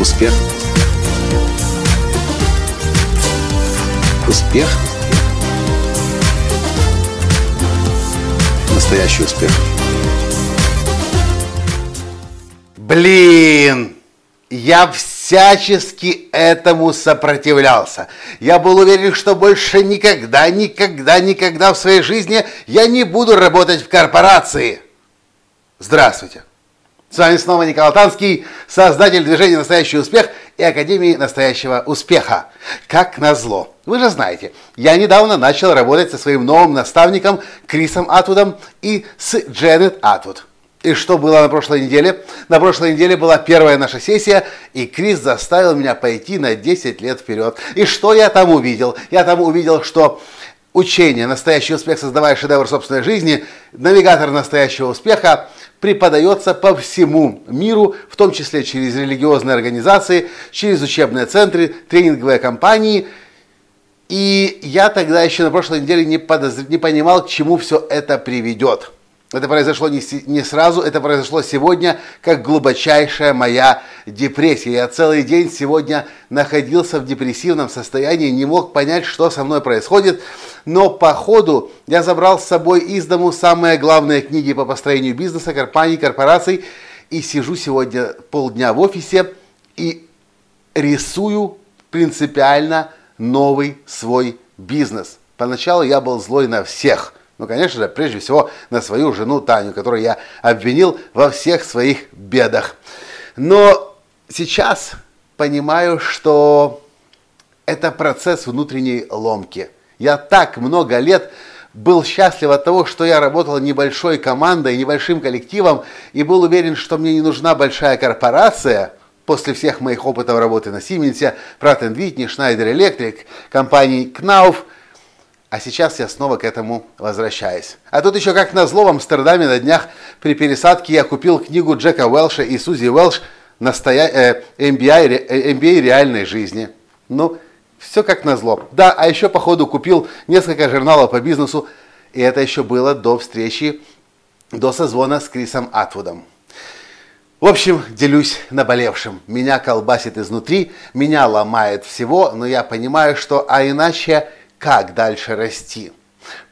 Успех. Успех. Настоящий успех. Блин! Я всячески этому сопротивлялся. Я был уверен, что больше никогда, никогда, никогда в своей жизни я не буду работать в корпорации. Здравствуйте. С вами снова Николай Танский, создатель движения «Настоящий успех» и Академии «Настоящего успеха». Как назло. Вы же знаете, я недавно начал работать со своим новым наставником Крисом Атвудом и с Дженнет Атвуд. И что было на прошлой неделе? На прошлой неделе была первая наша сессия, и Крис заставил меня пойти на 10 лет вперед. И что я там увидел? Я там увидел, что учение «Настоящий успех, создавая шедевр собственной жизни», навигатор настоящего успеха – преподается по всему миру, в том числе через религиозные организации, через учебные центры, тренинговые компании. И я тогда еще на прошлой неделе не, подозр... не понимал, к чему все это приведет. Это произошло не, не сразу, это произошло сегодня, как глубочайшая моя депрессия. Я целый день сегодня находился в депрессивном состоянии, не мог понять, что со мной происходит. Но по ходу я забрал с собой из дому самые главные книги по построению бизнеса, компаний, корпораций. И сижу сегодня полдня в офисе и рисую принципиально новый свой бизнес. Поначалу я был злой на всех – ну, конечно же, прежде всего на свою жену Таню, которую я обвинил во всех своих бедах. Но сейчас понимаю, что это процесс внутренней ломки. Я так много лет был счастлив от того, что я работал небольшой командой, небольшим коллективом, и был уверен, что мне не нужна большая корпорация, после всех моих опытов работы на Сименсе, Pratt Whitney, Schneider Electric, компании Knauf – а сейчас я снова к этому возвращаюсь. А тут еще как назло в Амстердаме на днях при пересадке я купил книгу Джека Уэлша и Сузи Уэлш настоя... э, MBA, MBA реальной жизни. Ну, все как назло. Да, а еще по ходу купил несколько журналов по бизнесу. И это еще было до встречи, до созвона с Крисом Атвудом. В общем, делюсь наболевшим. Меня колбасит изнутри, меня ломает всего, но я понимаю, что а иначе как дальше расти.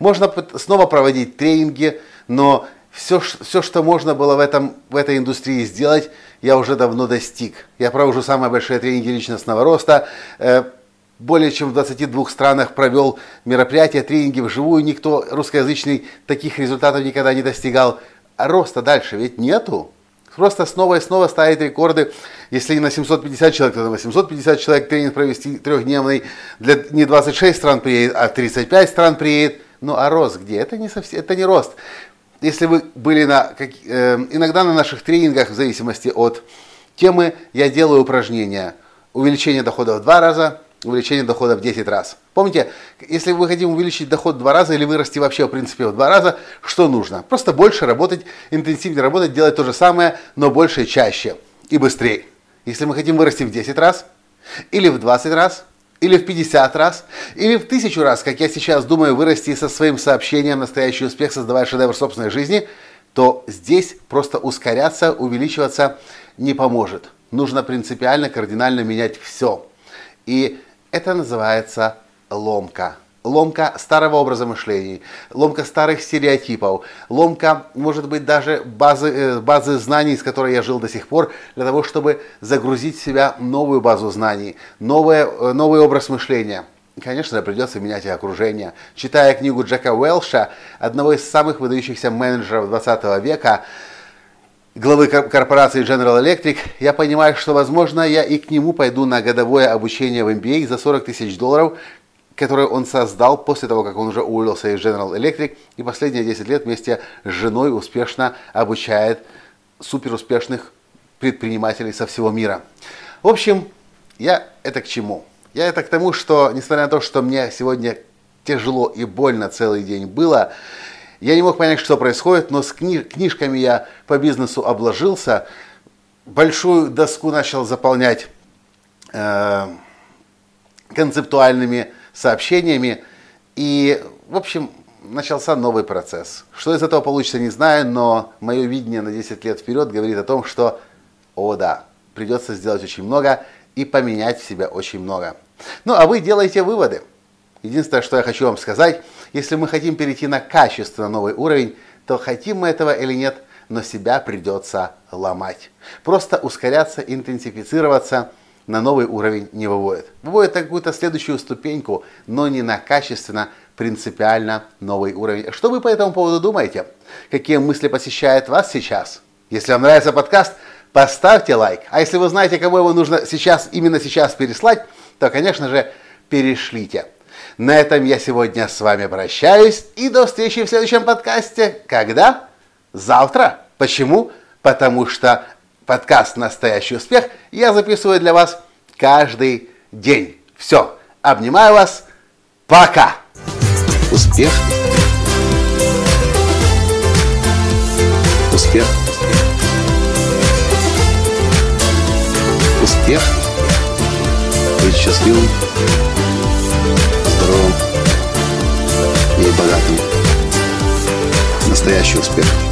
Можно снова проводить тренинги, но все, все, что можно было в, этом, в этой индустрии сделать, я уже давно достиг. Я провожу самые большие тренинги личностного роста. Э, более чем в 22 странах провел мероприятия, тренинги вживую. Никто русскоязычный таких результатов никогда не достигал. А роста дальше ведь нету. Просто снова и снова ставить рекорды. Если не на 750 человек, то на 850 человек тренинг провести трехдневный. Для не 26 стран приедет, а 35 стран приедет. Ну а рост где? Это не, совсем, это не рост. Если вы были на, как, э, иногда на наших тренингах, в зависимости от темы, я делаю упражнения. Увеличение дохода в два раза, увеличение дохода в 10 раз. Помните, если вы хотите увеличить доход в два раза или вырасти вообще в принципе в два раза, что нужно? Просто больше работать, интенсивнее работать, делать то же самое, но больше, чаще и быстрее. Если мы хотим вырасти в 10 раз, или в 20 раз, или в 50 раз, или в 1000 раз, как я сейчас думаю вырасти со своим сообщением «Настоящий успех, создавая шедевр собственной жизни», то здесь просто ускоряться, увеличиваться не поможет. Нужно принципиально, кардинально менять все. И это называется ломка. Ломка старого образа мышления, ломка старых стереотипов, ломка, может быть, даже базы, э, базы знаний, с которой я жил до сих пор, для того, чтобы загрузить в себя новую базу знаний, новое, э, новый образ мышления. Конечно, придется менять и окружение. Читая книгу Джека Уэлша, одного из самых выдающихся менеджеров 20 века, главы корпорации General Electric, я понимаю, что, возможно, я и к нему пойду на годовое обучение в MBA за 40 тысяч долларов, которое он создал после того, как он уже уволился из General Electric и последние 10 лет вместе с женой успешно обучает суперуспешных предпринимателей со всего мира. В общем, я это к чему? Я это к тому, что, несмотря на то, что мне сегодня тяжело и больно целый день было, я не мог понять, что происходит, но с кни- книжками я по бизнесу обложился, большую доску начал заполнять э, концептуальными сообщениями, и, в общем, начался новый процесс. Что из этого получится, не знаю, но мое видение на 10 лет вперед говорит о том, что, о да, придется сделать очень много, и поменять в себе очень много. Ну а вы делаете выводы. Единственное, что я хочу вам сказать, если мы хотим перейти на качественно новый уровень, то хотим мы этого или нет, но себя придется ломать. Просто ускоряться, интенсифицироваться на новый уровень не выводит. Выводит какую-то следующую ступеньку, но не на качественно, принципиально новый уровень. Что вы по этому поводу думаете? Какие мысли посещают вас сейчас? Если вам нравится подкаст, поставьте лайк. А если вы знаете, кому его нужно сейчас, именно сейчас переслать, то, конечно же, перешлите. На этом я сегодня с вами прощаюсь и до встречи в следующем подкасте. Когда? Завтра. Почему? Потому что подкаст «Настоящий успех» я записываю для вас каждый день. Все. Обнимаю вас. Пока. Успех. Успех. Успех. Быть счастливым здоровым и богатым. Настоящий успех.